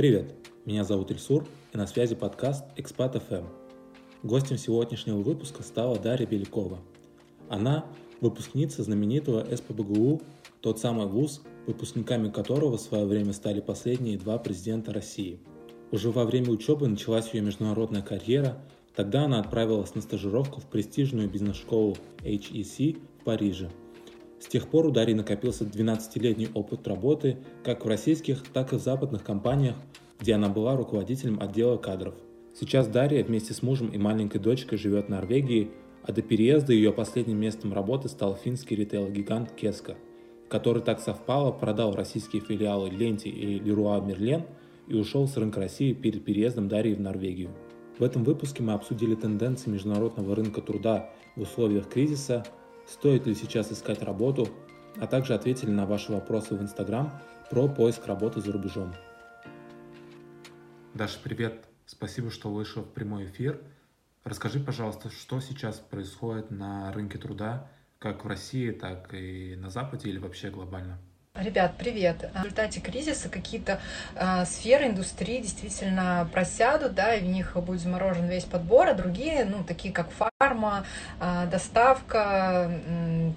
Привет, меня зовут Ильсур, и на связи подкаст «Экспат FM». Гостем сегодняшнего выпуска стала Дарья Белякова. Она – выпускница знаменитого СПБГУ, тот самый вуз, выпускниками которого в свое время стали последние два президента России. Уже во время учебы началась ее международная карьера, тогда она отправилась на стажировку в престижную бизнес-школу HEC в Париже – с тех пор у Дарьи накопился 12-летний опыт работы как в российских, так и в западных компаниях, где она была руководителем отдела кадров. Сейчас Дарья вместе с мужем и маленькой дочкой живет в Норвегии, а до переезда ее последним местом работы стал финский ритейл-гигант Кеска, который так совпало продал российские филиалы Ленти и Леруа Мерлен и ушел с рынка России перед переездом Дарьи в Норвегию. В этом выпуске мы обсудили тенденции международного рынка труда в условиях кризиса – стоит ли сейчас искать работу, а также ответили на ваши вопросы в Инстаграм про поиск работы за рубежом. Даша, привет! Спасибо, что вышел в прямой эфир. Расскажи, пожалуйста, что сейчас происходит на рынке труда, как в России, так и на Западе или вообще глобально? Ребят, привет! В результате кризиса какие-то э, сферы индустрии действительно просядут, да, и в них будет заморожен весь подбор, а другие, ну, такие как фарма, э, доставка,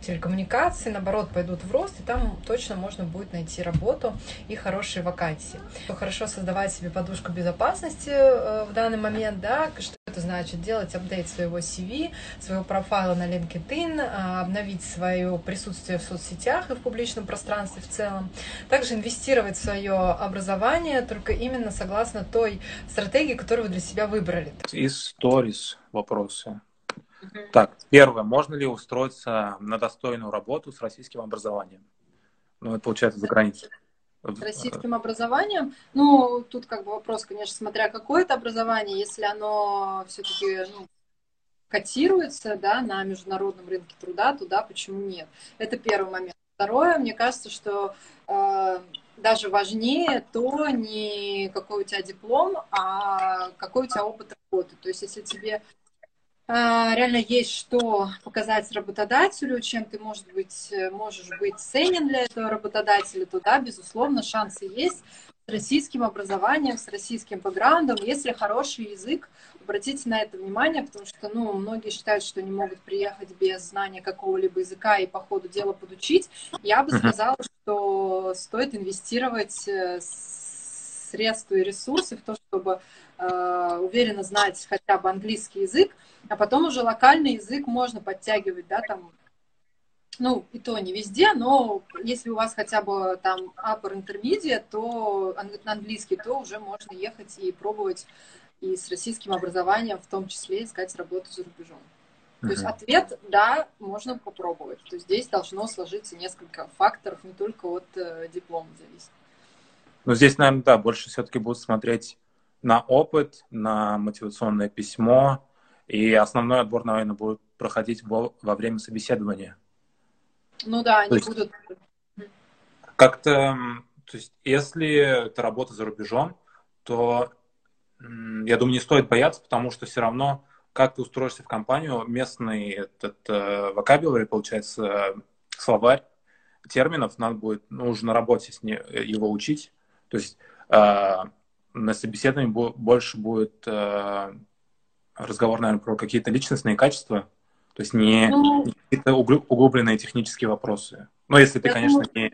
телекоммуникации, наоборот, пойдут в рост, и там точно можно будет найти работу и хорошие вакансии. Хорошо создавать себе подушку безопасности э, в данный момент, да, что это значит? Делать апдейт своего CV, своего профайла на LinkedIn, э, обновить свое присутствие в соцсетях и в публичном пространстве в целом. Также инвестировать в свое образование, только именно согласно той стратегии, которую вы для себя выбрали. Из сторис вопросы. Так, первое. Можно ли устроиться на достойную работу с российским образованием? Ну, это получается за границей. С российским образованием. Ну, тут как бы вопрос, конечно, смотря какое это образование, если оно все-таки ну, котируется да, на международном рынке труда, то да, почему нет? Это первый момент. Второе, мне кажется, что э, даже важнее то не какой у тебя диплом, а какой у тебя опыт работы. То есть если тебе реально есть что показать работодателю, чем ты, может быть, можешь быть ценен для этого работодателя, то да, безусловно, шансы есть с российским образованием, с российским бэкграундом, если хороший язык, обратите на это внимание, потому что, ну, многие считают, что не могут приехать без знания какого-либо языка и по ходу дела подучить. Я бы сказала, что стоит инвестировать э, средства и ресурсы в то, чтобы э, уверенно знать хотя бы английский язык, а потом уже локальный язык можно подтягивать, да, там ну, и то не везде, но если у вас хотя бы там upper intermediate, то на английский, то уже можно ехать и пробовать и с российским образованием в том числе искать работу за рубежом. То есть ответ да, можно попробовать. То есть здесь должно сложиться несколько факторов, не только от э, диплома зависит. Ну, здесь, наверное, да, больше все-таки будут смотреть на опыт, на мотивационное письмо, и основной отбор, наверное, будет проходить во, во время собеседования. Ну да, они есть, будут. Как-то, то есть, если это работа за рубежом, то я думаю, не стоит бояться, потому что все равно, как ты устроишься в компанию, местный этот э, vocabulary, получается, словарь терминов, надо будет, нужно на работе с не, его учить. То есть э, на собеседовании больше будет э, разговор, наверное, про какие-то личностные качества, то есть не, ну, не какие-то углубленные технические вопросы. Ну, если ты, конечно, не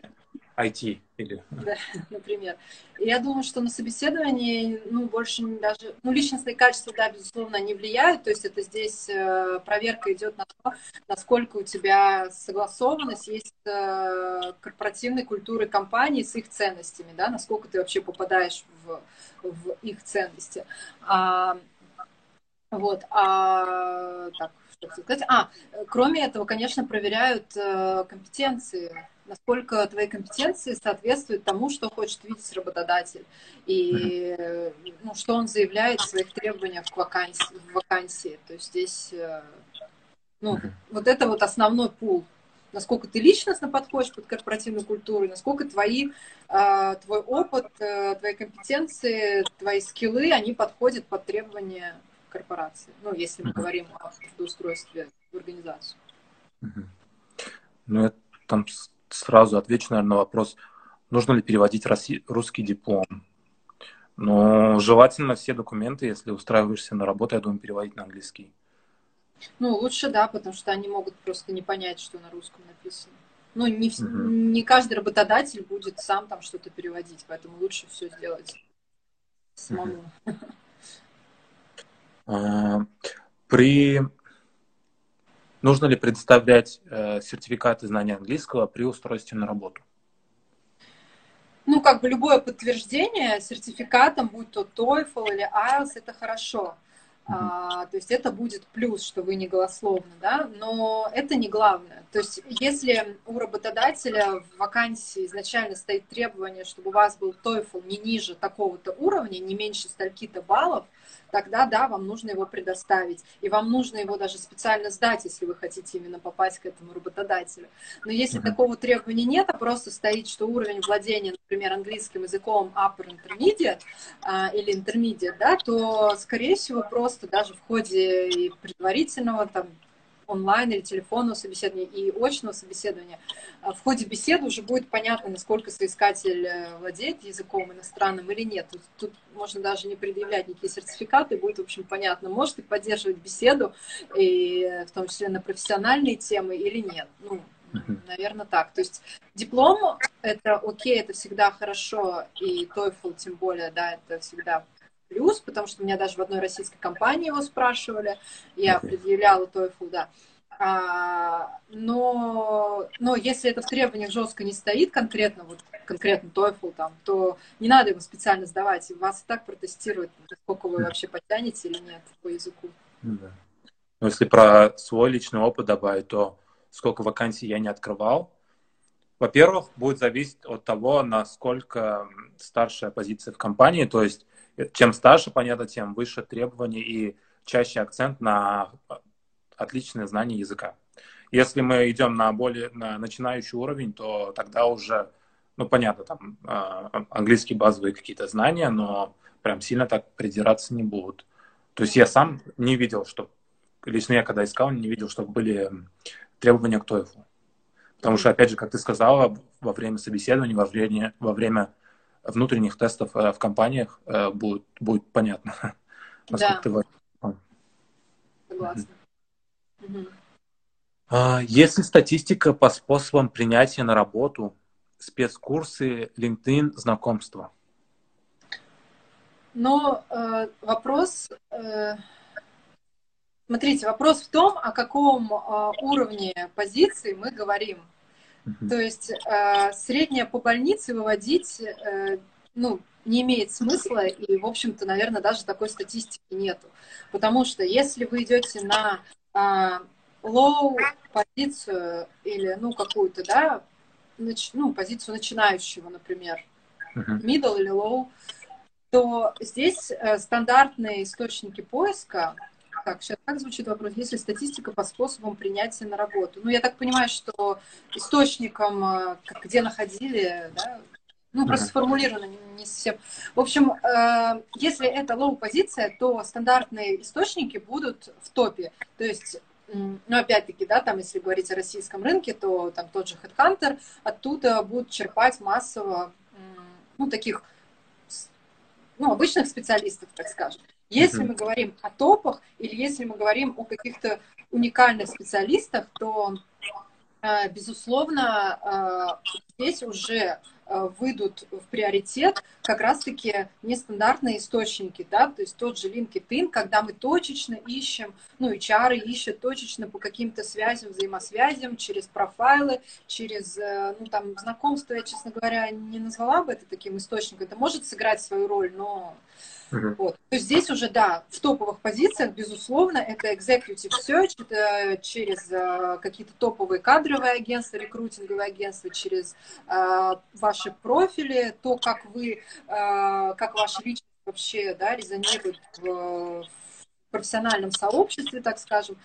IT или... Да, например. Я думаю, что на собеседовании, ну, больше даже, ну, личностные качества, да, безусловно, не влияют, то есть это здесь э, проверка идет на то, насколько у тебя согласованность есть э, корпоративной культуры компании с их ценностями, да, насколько ты вообще попадаешь в, в их ценности. А, вот, а, так, что сказать? А, кроме этого, конечно, проверяют э, компетенции насколько твои компетенции соответствуют тому, что хочет видеть работодатель, и ну, что он заявляет в своих требованиях к вакансии, в вакансии. То есть здесь э, ну, вот это вот основной пул. Насколько ты личностно подходишь под корпоративную культуру, насколько твои, э, твой опыт, э, твои компетенции, твои скиллы, они подходят под требования корпорации. Ну, если мы говорим о трудоустройстве в организацию. Ну, это там сразу отвечу, наверное, на вопрос, нужно ли переводить русский диплом. Ну, желательно все документы, если устраиваешься на работу, я думаю, переводить на английский. Ну, лучше да, потому что они могут просто не понять, что на русском написано. Ну, не, угу. не каждый работодатель будет сам там что-то переводить, поэтому лучше все сделать самому. А, при нужно ли предоставлять э, сертификаты знания английского при устройстве на работу? ну, как бы любое подтверждение сертификатом, будь то TOEFL или IELTS, это хорошо. А, то есть это будет плюс, что вы не голословны, да, но это не главное. То есть если у работодателя в вакансии изначально стоит требование, чтобы у вас был TOEFL не ниже такого-то уровня, не меньше стольки-то баллов, тогда да, вам нужно его предоставить. И вам нужно его даже специально сдать, если вы хотите именно попасть к этому работодателю. Но если uh-huh. такого требования нет, а просто стоит, что уровень владения, например, английским языком upper intermediate а, или intermediate, да, то, скорее всего, просто даже в ходе предварительного там онлайн или телефонного собеседования и очного собеседования, а в ходе беседы уже будет понятно, насколько соискатель э, владеет языком иностранным или нет. Тут, тут можно даже не предъявлять никакие сертификаты, будет, в общем, понятно, может ли поддерживать беседу, и э, в том числе на профессиональные темы или нет. Ну, Наверное, так. То есть диплом — это окей, это всегда хорошо, и TOEFL тем более, да, это всегда плюс, потому что меня даже в одной российской компании его спрашивали, я предъявляла TOEFL, да. А, но, но если это в требованиях жестко не стоит конкретно, вот конкретно TOEFL там, то не надо его специально сдавать, вас и так протестируют, сколько вы вообще потянете или нет по языку. Ну да. Но если про свой личный опыт добавить, то сколько вакансий я не открывал, во-первых, будет зависеть от того, насколько старшая позиция в компании, то есть чем старше, понятно, тем выше требования и чаще акцент на отличное знание языка. Если мы идем на более на начинающий уровень, то тогда уже, ну, понятно, там э, английские базовые какие-то знания, но прям сильно так придираться не будут. То есть я сам не видел, что, лично я когда искал, не видел, чтобы были требования к TOEFL. Потому что, опять же, как ты сказала, во время собеседования, во время, во время внутренних тестов э, в компаниях э, будет, будет понятно, насколько да. ты Согласна. А, есть ли статистика по способам принятия на работу, спецкурсы, LinkedIn, знакомства? Но э, вопрос, э, смотрите, вопрос в том, о каком э, уровне позиции мы говорим. То есть э, среднее по больнице выводить, э, ну, не имеет смысла, и, в общем-то, наверное, даже такой статистики нету. Потому что если вы идете на э, low позицию или, ну, какую-то, да, нач, ну, позицию начинающего, например, middle или low, то здесь э, стандартные источники поиска так, сейчас как звучит вопрос? Есть ли статистика по способам принятия на работу? Ну, я так понимаю, что источником, э, где находили, да, ну, просто сформулировано не совсем. В общем, э, если это лоу-позиция, то стандартные источники будут в топе. То есть, ну, опять-таки, да, там, если говорить о российском рынке, то там тот же Headhunter, оттуда будут черпать массово, ну, таких, ну, обычных специалистов, так скажем. Если мы говорим о топах или если мы говорим о каких-то уникальных специалистах, то, э, безусловно, э, здесь уже выйдут в приоритет как раз-таки нестандартные источники, да, то есть тот же LinkedIn, когда мы точечно ищем, ну, HR ищет точечно по каким-то связям, взаимосвязям, через профайлы, через, э, ну, там, знакомство, я, честно говоря, не назвала бы это таким источником, это может сыграть свою роль, но Uh-huh. Вот. То есть здесь уже, да, в топовых позициях, безусловно, это executive search, это через э, какие-то топовые кадровые агентства, рекрутинговые агентства, через э, ваши профили, то, как вы, э, как ваша личность вообще, да, резонирует в, в профессиональном сообществе, так скажем.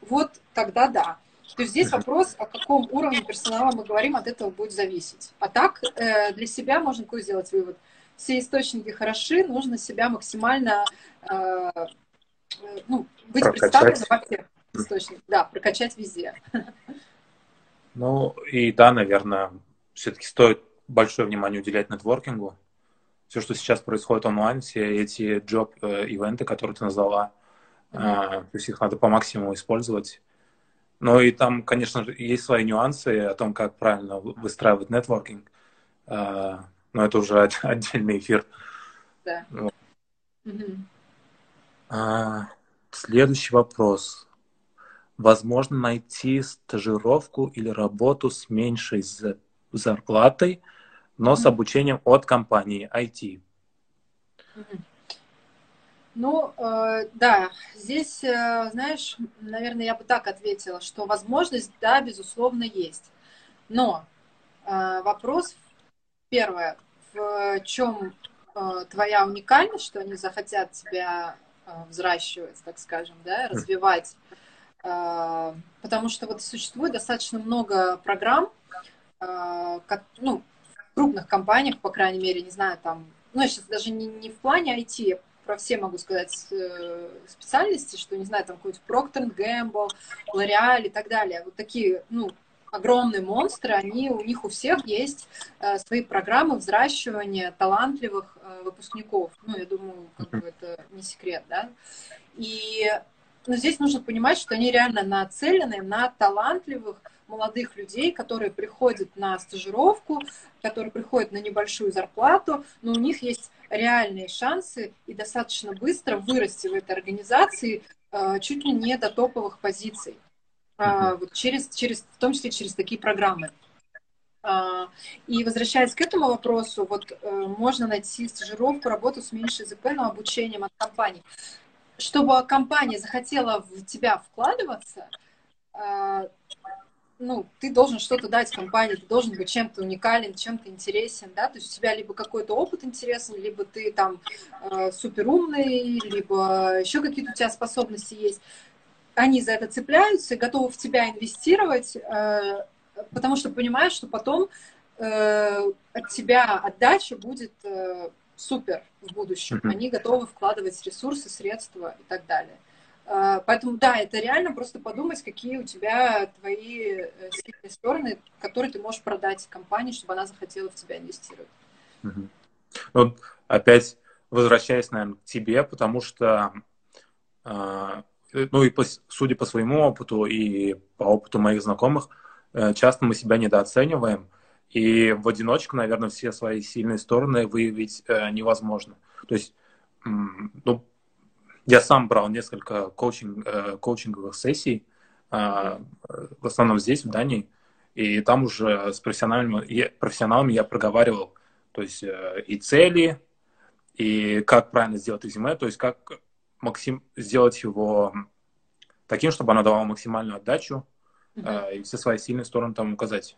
Вот тогда да. То есть здесь вопрос, о каком уровне персонала мы говорим, от этого будет зависеть. А так э, для себя можно какой сделать вывод – все источники хороши, нужно себя максимально э, ну, быть прокачать. представленным во всех источниках. Да, прокачать везде. Ну и да, наверное, все-таки стоит большое внимание уделять нетворкингу. все, что сейчас происходит онлайн, все эти джоб-ивенты, которые ты назвала, mm-hmm. то есть их надо по максимуму использовать. Ну и там, конечно же, есть свои нюансы о том, как правильно выстраивать нетворкинг. Но это уже отдельный эфир. Да. Вот. Mm-hmm. А, следующий вопрос. Возможно найти стажировку или работу с меньшей зарплатой, но с обучением от компании IT. Ну, э, да, здесь, э, знаешь, наверное, я бы так ответила, что возможность, да, безусловно, есть. Но э, вопрос, первое, в чем э, твоя уникальность, что они захотят тебя э, взращивать, так скажем, да, развивать. Э, потому что вот существует достаточно много программ, э, как, ну, крупных компаниях, по крайней мере, не знаю, там, ну, я сейчас даже не, не в плане IT, я про все могу сказать э, специальности, что, не знаю, там какой-то Procter Gamble, L'Oreal и так далее. Вот такие, ну, огромные монстры, они, у них у всех есть э, свои программы взращивания талантливых э, выпускников. Ну, я думаю, как бы это не секрет, да. И но здесь нужно понимать, что они реально нацелены на талантливых молодых людей, которые приходят на стажировку, которые приходят на небольшую зарплату, но у них есть реальные шансы и достаточно быстро вырасти в этой организации э, чуть ли не до топовых позиций. Uh-huh. Вот через, через, в том числе через такие программы. А, и возвращаясь к этому вопросу, вот э, можно найти стажировку, работу с меньшей ЗП, но обучением от компании. Чтобы компания захотела в тебя вкладываться, ну, ты должен что-то дать компании, ты должен быть чем-то уникален, чем-то интересен, да, то есть у тебя либо какой-то опыт интересен, либо ты там э, супер умный, либо еще какие-то у тебя способности есть. Они за это цепляются и готовы в тебя инвестировать, э, потому что понимают, что потом э, от тебя отдача будет э, супер в будущем. Они готовы вкладывать ресурсы, средства и так далее. А, поэтому, да, это реально просто подумать, какие у тебя твои э, сильные стороны, которые ты можешь продать компании, чтобы она захотела в тебя инвестировать. Угу. Ну, опять возвращаясь, наверное, к тебе, потому что, а, ну и по, судя по своему опыту и по опыту моих знакомых, э, часто мы себя недооцениваем, и в одиночку, наверное, все свои сильные стороны выявить э, невозможно. То есть, ну, я сам брал несколько коучинг, э, коучинговых сессий, э, в основном здесь, в Дании, и там уже с профессионалами, профессионалами я проговаривал, то есть э, и цели, и как правильно сделать резюме, то есть как максим, сделать его таким, чтобы оно давало максимальную отдачу, mm-hmm. и все свои сильные стороны там указать.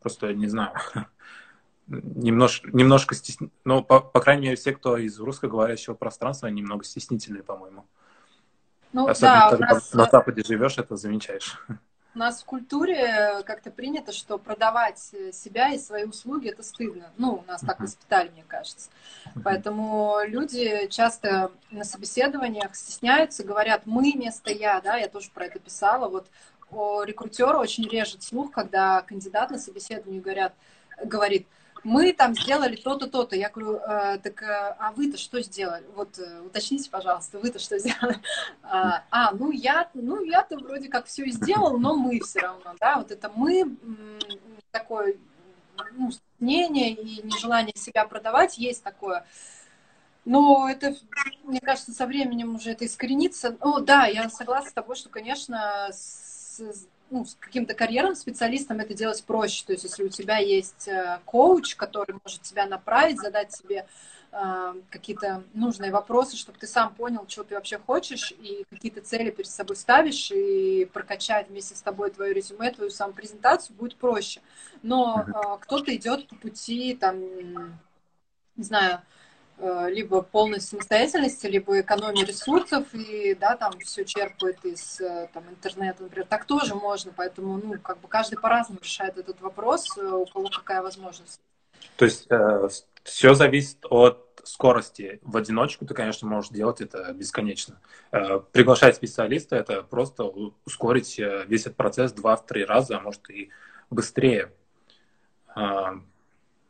Просто не знаю. Немножко, немножко стесни... Ну, по, по крайней мере, все, кто из русскоговорящего пространства, немного стеснительные, по-моему. Ну, Особенно, да, когда нас... на Западе живешь, это замечаешь. У нас в культуре как-то принято, что продавать себя и свои услуги это стыдно. Ну, у нас так воспитали, мне кажется. Поэтому люди часто на собеседованиях стесняются, говорят мы вместо я, да, я тоже про это писала. Вот рекрутеру очень режет слух, когда кандидат на собеседовании говорят, говорит, мы там сделали то-то, то-то. Я говорю, э, так э, а вы-то что сделали? Вот э, уточните, пожалуйста, вы-то что сделали? А, а, ну я, ну я-то вроде как все сделал, но мы все равно, да, вот это мы такое ну, мнение и нежелание себя продавать есть такое. Но это, мне кажется, со временем уже это искоренится. Ну да, я согласна с тобой, что, конечно, с, ну, с каким-то карьерным специалистом это делать проще. То есть, если у тебя есть э, коуч, который может тебя направить, задать тебе э, какие-то нужные вопросы, чтобы ты сам понял, что ты вообще хочешь, и какие-то цели перед собой ставишь, и прокачать вместе с тобой твое резюме, твою самопрезентацию будет проще. Но э, кто-то идет по пути, там, не знаю, либо полной самостоятельности, либо экономии ресурсов, и, да, там все черпает из э, там, интернета, например. Так тоже можно, поэтому, ну, как бы каждый по-разному решает этот вопрос, э, у кого какая возможность. То есть э, все зависит от скорости. В одиночку ты, конечно, можешь делать это бесконечно. Э, приглашать специалиста – это просто ускорить весь этот процесс два-три раза, а может и быстрее.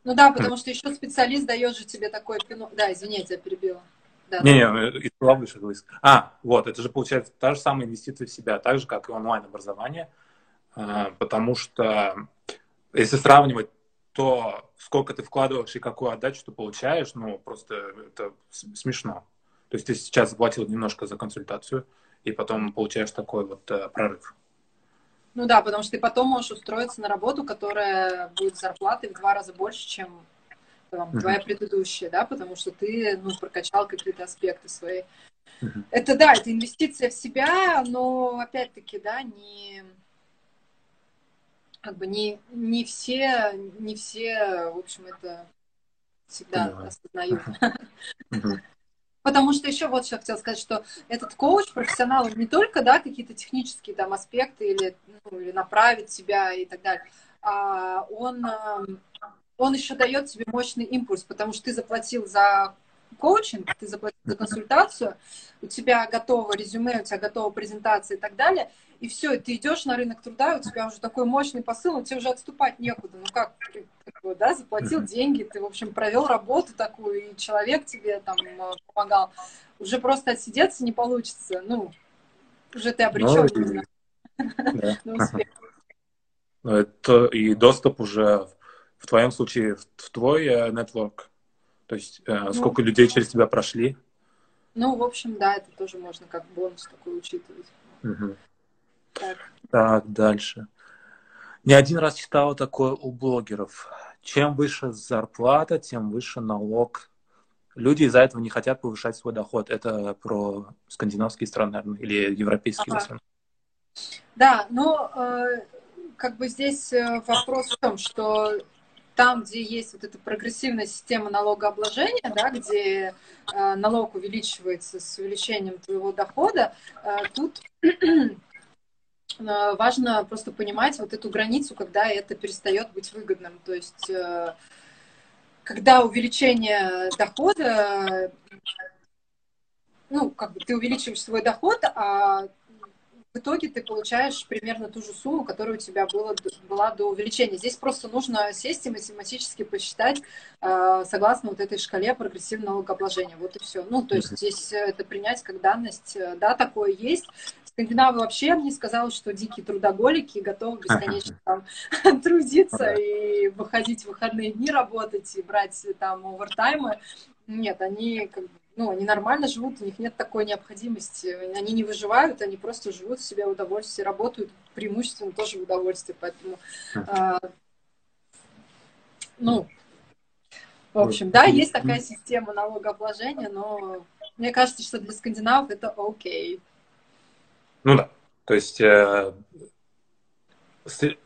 Ну да, потому что еще специалист дает же тебе такой пинок. Да, извините, я перебила. Да, не, не, из числа высших войск. А, вот, это же получается та же самая инвестиция в себя, так же, как и онлайн-образование, а, потому что если сравнивать то, сколько ты вкладываешь и какую отдачу ты получаешь, ну, просто это смешно. То есть ты сейчас заплатил немножко за консультацию, и потом получаешь такой вот э, прорыв. Ну да, потому что ты потом можешь устроиться на работу, которая будет зарплатой в два раза больше, чем там, uh-huh. твоя предыдущая, да, потому что ты ну, прокачал какие-то аспекты свои. Uh-huh. Это да, это инвестиция в себя, но опять-таки, да, не как бы не, не все, не все, в общем, это всегда Понимаю. осознают. Потому что еще вот что хотела сказать, что этот коуч, профессионал, не только, да, какие-то технические там аспекты или, ну, или направить себя и так далее, а он эм, он еще дает тебе мощный импульс, потому что ты заплатил за коучинг, ты заплатил за консультацию, у тебя готово резюме, у тебя готова презентация и так далее, и все, ты идешь на рынок труда, у тебя уже такой мощный посыл, тебе уже отступать некуда. Ну как, как да, заплатил деньги, ты, в общем, провел работу такую, и человек тебе там э, помогал. Уже просто отсидеться не получится, ну, уже ты обречен ну, и... на успех. Ну, это и доступ уже в твоем случае в, в твой э, нетворк? То есть э, ну, сколько людей через тебя прошли? Ну, в общем, да, это тоже можно как бонус такой учитывать. Угу. Так. так, дальше. Не один раз читала такое у блогеров. Чем выше зарплата, тем выше налог. Люди из-за этого не хотят повышать свой доход. Это про скандинавские страны, наверное, или европейские ага. страны. Да, но э, как бы здесь э, вопрос в том, что там, где есть вот эта прогрессивная система налогообложения, да, где э, налог увеличивается с увеличением твоего дохода, э, тут важно просто понимать вот эту границу, когда это перестает быть выгодным. То есть, э, когда увеличение дохода, ну, как бы ты увеличиваешь свой доход, а в итоге ты получаешь примерно ту же сумму, которая у тебя было, была до увеличения. Здесь просто нужно сесть и математически посчитать э, согласно вот этой шкале прогрессивного налогообложения. Вот и все. Ну, то есть здесь это принять как данность. Да, такое есть. Скандинавы вообще мне сказали, что дикие трудоголики готовы бесконечно там трудиться и выходить в выходные дни работать и брать там овертаймы. Нет, они как бы ну, они нормально живут, у них нет такой необходимости. Они не выживают, они просто живут в себе в удовольствии, работают преимущественно тоже в удовольствии. Поэтому, а, ну, в общем, да, есть такая система налогообложения, но мне кажется, что для скандинавов это окей. Ну да, то есть э,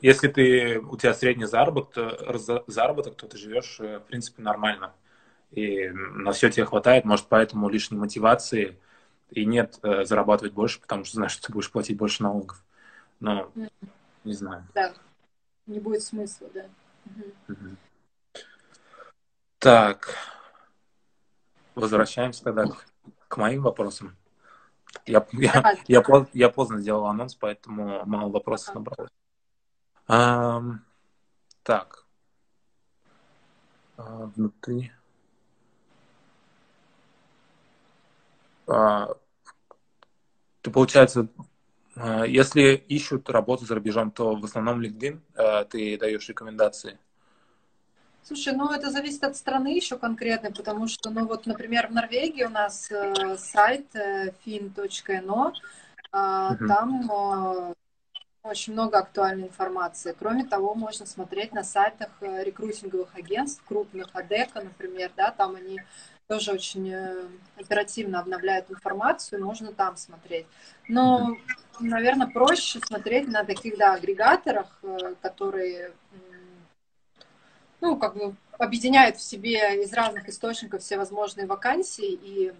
если ты, у тебя средний заработок, то, заработок, то ты живешь, э, в принципе, нормально и на все тебе хватает, может, поэтому лишней мотивации и нет э, зарабатывать больше, потому что знаешь, что ты будешь платить больше налогов. Но не знаю. Да, не будет смысла, да. Угу. Так, возвращаемся тогда к, к моим вопросам. Я, я, я, я поздно сделал анонс, поэтому мало вопросов набралось. А, так. А, внутри. А, ты, получается, а, если ищут работу за рубежом, то в основном LinkedIn а, ты даешь рекомендации? Слушай, ну это зависит от страны еще конкретно, потому что, ну вот, например, в Норвегии у нас э, сайт э, fin.no, э, uh там э, очень много актуальной информации. Кроме того, можно смотреть на сайтах э, рекрутинговых агентств, крупных, АДЕКа, например, да, там они тоже очень э, оперативно обновляют информацию, можно там смотреть. Но, наверное, проще смотреть на таких, да, агрегаторах, э, которые, ну, как бы объединяют в себе из разных источников все возможные вакансии и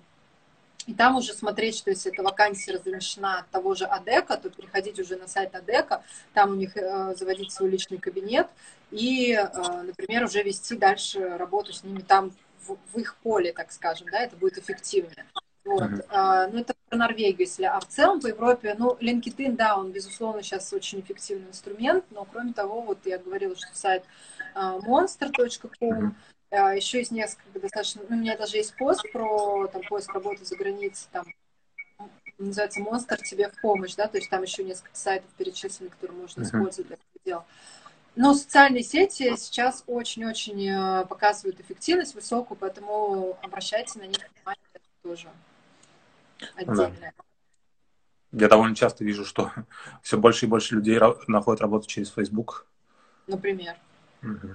и там уже смотреть, что если эта вакансия размещена от того же АДЭКа, то переходить уже на сайт АДЭКа, там у них э, заводить свой личный кабинет и, э, например, уже вести дальше работу с ними там в, в их поле, так скажем, да, это будет эффективнее. Вот. А, но это про Норвегию, если, а в целом по Европе, ну, LinkedIn, да, он, безусловно, сейчас очень эффективный инструмент, но кроме того, вот я говорила, что сайт uh, monster.com, uh, еще есть несколько достаточно, ну, у меня даже есть пост про там, поиск работы за границей, там, называется Monster тебе в помощь, да, то есть там еще несколько сайтов перечислены, которые можно использовать для этого дела. Но социальные сети сейчас очень-очень э, показывают эффективность высокую, поэтому обращайте на них внимание тоже отдельно. Да. Я довольно часто вижу, что все больше и больше людей находят работу через Facebook. Например. Угу.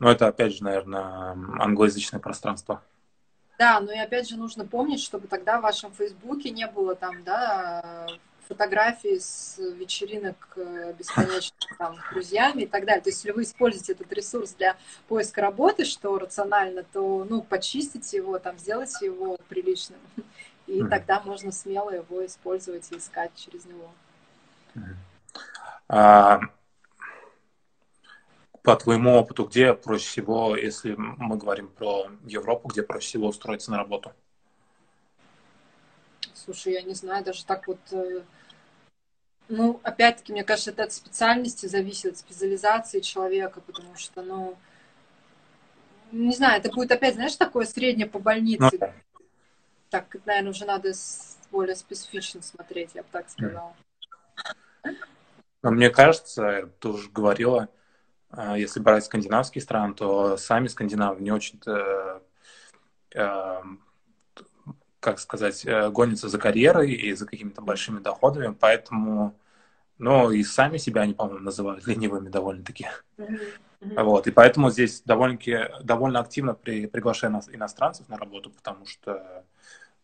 Ну, это, опять же, наверное, англоязычное пространство. Да, но и опять же нужно помнить, чтобы тогда в вашем Фейсбуке не было там, да, фотографии с вечеринок э, бесконечно там, с друзьями и так далее. То есть, если вы используете этот ресурс для поиска работы, что рационально, то, ну, почистите его, там, сделайте его приличным. И mm-hmm. тогда можно смело его использовать и искать через него. Mm-hmm. А, по твоему опыту, где проще всего, если мы говорим про Европу, где проще всего устроиться на работу? Слушай, я не знаю, даже так вот... Э, ну, опять-таки, мне кажется, это от специальности зависит, от специализации человека, потому что, ну, не знаю, это будет опять, знаешь, такое среднее по больнице. Ну, так, наверное, уже надо более специфично смотреть, я бы так сказала. Но мне кажется, ты уже говорила, а, если брать скандинавские страны, то сами скандинавы не очень-то, э, как сказать, э, гонятся за карьерой и за какими-то большими доходами, поэтому, ну, и сами себя они, по-моему, называют ленивыми довольно-таки. Mm-hmm. Вот, и поэтому здесь довольно-таки, довольно активно при, приглашают иностранцев на работу, потому что,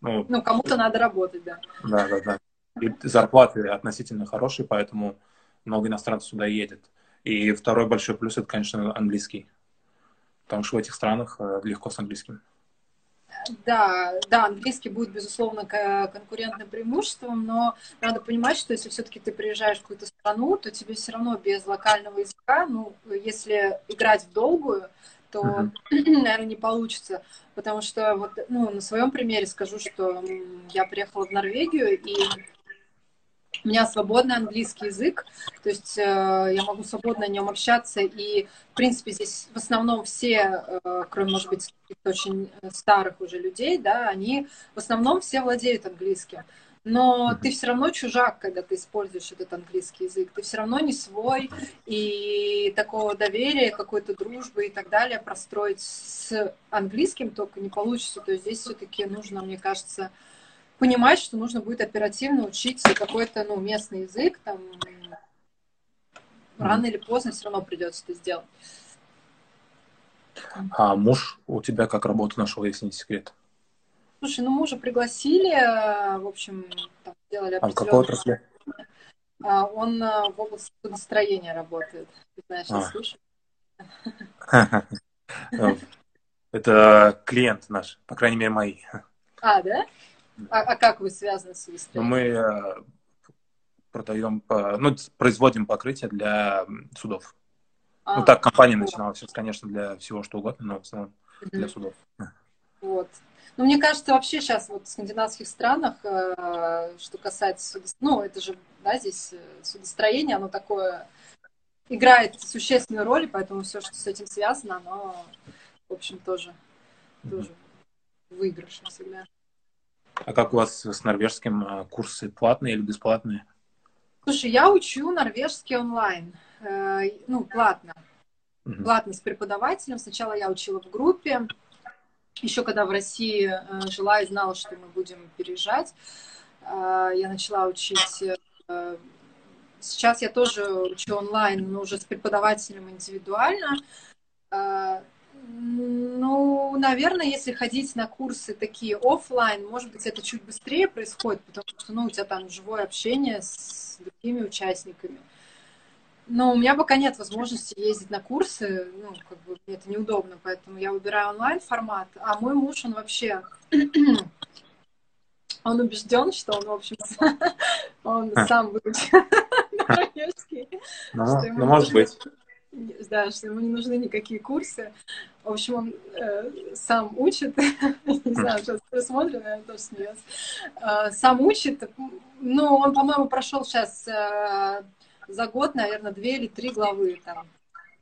ну... Ну, кому-то надо работать, да. Да, да, да. И зарплаты относительно хорошие, поэтому много иностранцев сюда едет. И второй большой плюс это, конечно, английский. Потому что в этих странах э, легко с английским. Да, да, английский будет, безусловно, конкурентным преимуществом, но надо понимать, что если все-таки ты приезжаешь в какую-то страну, то тебе все равно без локального языка, ну, если играть в долгую, то, uh-huh. наверное, не получится. Потому что вот, ну, на своем примере скажу, что я приехала в Норвегию, и у меня свободный английский язык, то есть э, я могу свободно о нем общаться, и, в принципе, здесь в основном все, э, кроме, может быть, очень старых уже людей, да, они в основном все владеют английским. Но mm-hmm. ты все равно чужак, когда ты используешь этот английский язык. Ты все равно не свой, и такого доверия, какой-то дружбы и так далее простроить с английским только не получится. То есть здесь все-таки нужно, мне кажется, понимать, что нужно будет оперативно учить какой-то ну, местный язык, там рано или поздно все равно придется это сделать. А муж у тебя как работу нашел, если не секрет? Слушай, ну мужа пригласили, в общем, там делали А в какой отрасли? А, он а, в области настроения работает. Ты знаешь, а. слушай. Это клиент наш, по крайней мере, мои. А, да? А, а как вы связаны с Вистрой? Ну, мы э, продаем, ну, производим покрытие для судов. А, ну, так компания начиналась, конечно, для всего что угодно, но в основном для судов. Вот. Ну, мне кажется, вообще сейчас вот в скандинавских странах, э, что касается, ну, это же, да, здесь э, судостроение, оно такое играет существенную роль, поэтому все, что с этим связано, оно, в общем, тоже, тоже выигрышно всегда. А как у вас с норвежским э, курсы платные или бесплатные? Слушай, я учу норвежский онлайн. Ну, платно. Угу. Платно с преподавателем. Сначала я учила в группе. Еще когда в России э, жила и знала, что мы будем переезжать, я начала учить. Сейчас я тоже учу онлайн, но уже с преподавателем индивидуально. Ну, наверное, если ходить на курсы такие офлайн, может быть, это чуть быстрее происходит, потому что, ну, у тебя там живое общение с другими участниками. Но у меня пока нет возможности ездить на курсы, ну, как бы мне это неудобно, поэтому я выбираю онлайн формат. А мой муж, он вообще, он убежден, что он, в общем, он сам выучил норвежский. Ну, ну может быть да, что ему не нужны никакие курсы. В общем, он э, сам учит, не знаю, сейчас смотрю, наверное, тоже смеется. Э, сам учит, ну, он, по-моему, прошел сейчас э, за год, наверное, две или три главы там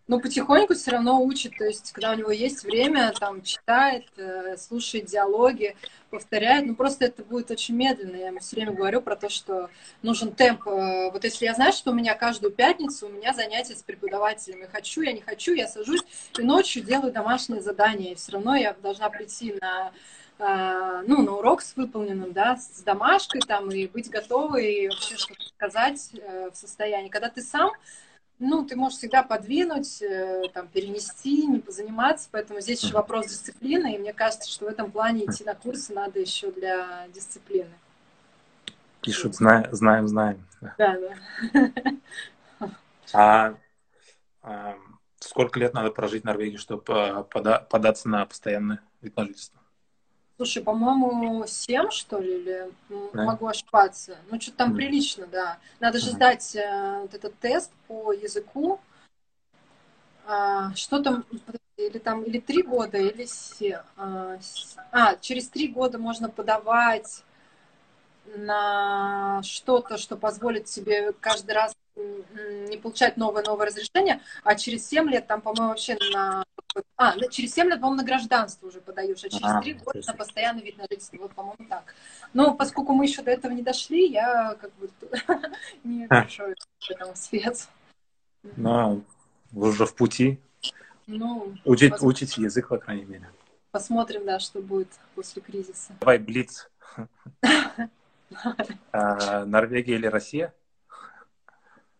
но потихоньку все равно учит, то есть, когда у него есть время, там, читает, э, слушает диалоги, повторяет, ну, просто это будет очень медленно. Я ему все время говорю про то, что нужен темп. Э, вот если я знаю, что у меня каждую пятницу у меня занятия с преподавателями, хочу, я не хочу, я сажусь и ночью делаю домашнее задание, и все равно я должна прийти на ну, на урок с выполненным, да, с домашкой там, и быть готовой, и вообще что-то сказать в состоянии. Когда ты сам ну, ты можешь всегда подвинуть, э, там, перенести, не позаниматься, поэтому здесь еще вопрос дисциплины, и мне кажется, что в этом плане идти на курсы надо еще для дисциплины. Пишут, знаем, знаем, знаем. Да, да. А, а сколько лет надо прожить в Норвегии, чтобы э, пода податься на постоянный вид на жительство? Слушай, по-моему, 7, что ли, или да. могу ошибаться. Ну, что-то там mm. прилично, да. Надо же mm. сдать э, вот этот тест по языку. А, что там, или там, или три года, или все. А, а, через три года можно подавать на что-то, что позволит себе каждый раз не получать новое-новое разрешение, а через 7 лет там, по-моему, вообще на... А, через 7 лет, по-моему, на гражданство уже подаешь, а через 3 года на постоянный вид на жительство. Вот, по-моему, так. Но поскольку мы еще до этого не дошли, я как бы не большой в этом свет. Ну, вы уже в пути. Ну, Учить, пос... Учите язык, по крайней мере. Посмотрим, да, что будет после кризиса. Давай, Блиц. А, Норвегия или Россия?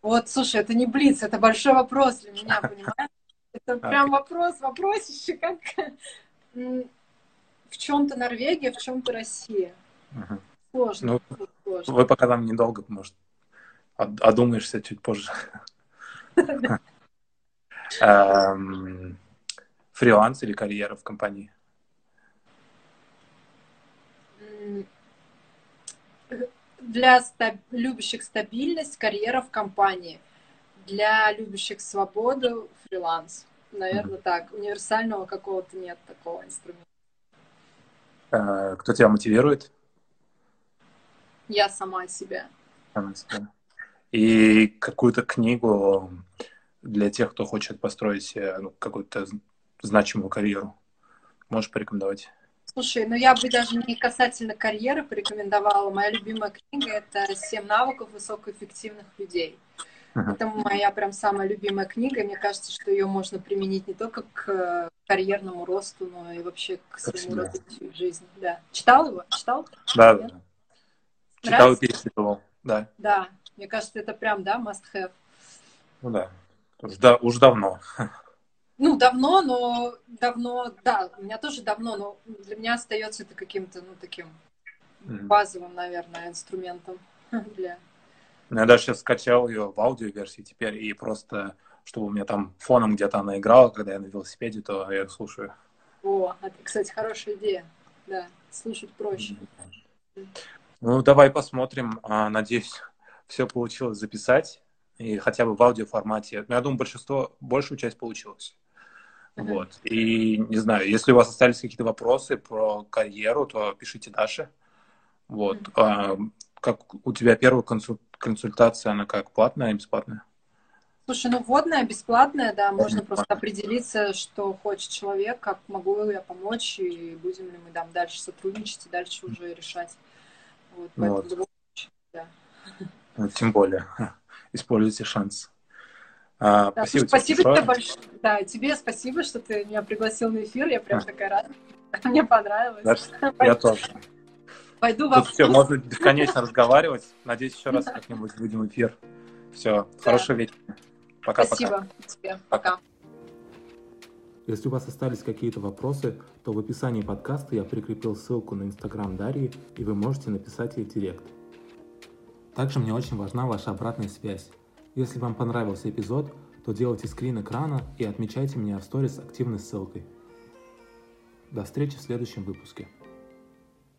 Вот, слушай, это не блиц, это большой вопрос для меня, понимаешь? Это прям вопрос, вопросище, как в чем-то Норвегия, в чем-то Россия. Сложно, ну, сложно. Вы пока там недолго, может, одумаешься чуть позже. Эм, фриланс или карьера в компании? Для стаб... любящих стабильность, карьера в компании. Для любящих свободу, фриланс. Наверное, mm-hmm. так. Универсального какого-то нет такого инструмента. А, кто тебя мотивирует? Я сама себя. Сама себя. И какую-то книгу для тех, кто хочет построить ну, какую-то значимую карьеру. Можешь порекомендовать? Слушай, ну я бы даже не касательно карьеры порекомендовала. Моя любимая книга — это «Семь навыков высокоэффективных людей». Uh-huh. Это моя прям самая любимая книга, и мне кажется, что ее можно применить не только к карьерному росту, но и вообще к своему развитию в жизни. Да. Читал его? Читал? Да, да. Читал и перечитывал, да. Да, мне кажется, это прям, да, must have. Ну да, уж, да, уж давно. Ну, давно, но давно, да, у меня тоже давно, но для меня остается это каким-то, ну, таким базовым, наверное, инструментом для... Я даже сейчас скачал ее в аудиоверсии теперь, и просто, чтобы у меня там фоном где-то она играла, когда я на велосипеде, то я ее слушаю. О, это, кстати, хорошая идея, да, слушать проще. Ну, давай посмотрим. А, надеюсь, все получилось записать, и хотя бы в аудиоформате. Я думаю, большинство, большую часть получилось. Вот. И не знаю, если у вас остались какие-то вопросы про карьеру, то пишите Даше. Вот. А, как у тебя первая консультация, она как платная или бесплатная? Слушай, ну вводная, бесплатная, да, можно просто определиться, что хочет человек, как могу я помочь, и будем ли мы там дальше сотрудничать, и дальше уже решать. Вот, поэтому вот. да. Ну, тем более, используйте шанс. А, да, спасибо, спасибо тебе большое. Да, тебе спасибо, что ты меня пригласил на эфир. Я прям такая рада. Мне понравилось. Да, я тоже. Пойду во Все, можно бесконечно разговаривать. Надеюсь, еще раз как-нибудь будем эфир. Все, хорошего вечера. Пока-пока. Спасибо тебе. Пока. Если у вас остались какие-то вопросы, то в описании подкаста я прикрепил ссылку на инстаграм Дарьи, и вы можете написать ей в директ. Также мне очень важна ваша обратная связь. Если вам понравился эпизод, то делайте скрин экрана и отмечайте меня в сторис активной ссылкой. До встречи в следующем выпуске.